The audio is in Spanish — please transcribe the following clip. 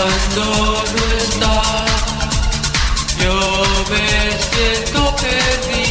Cuando no estás, yo me siento perdido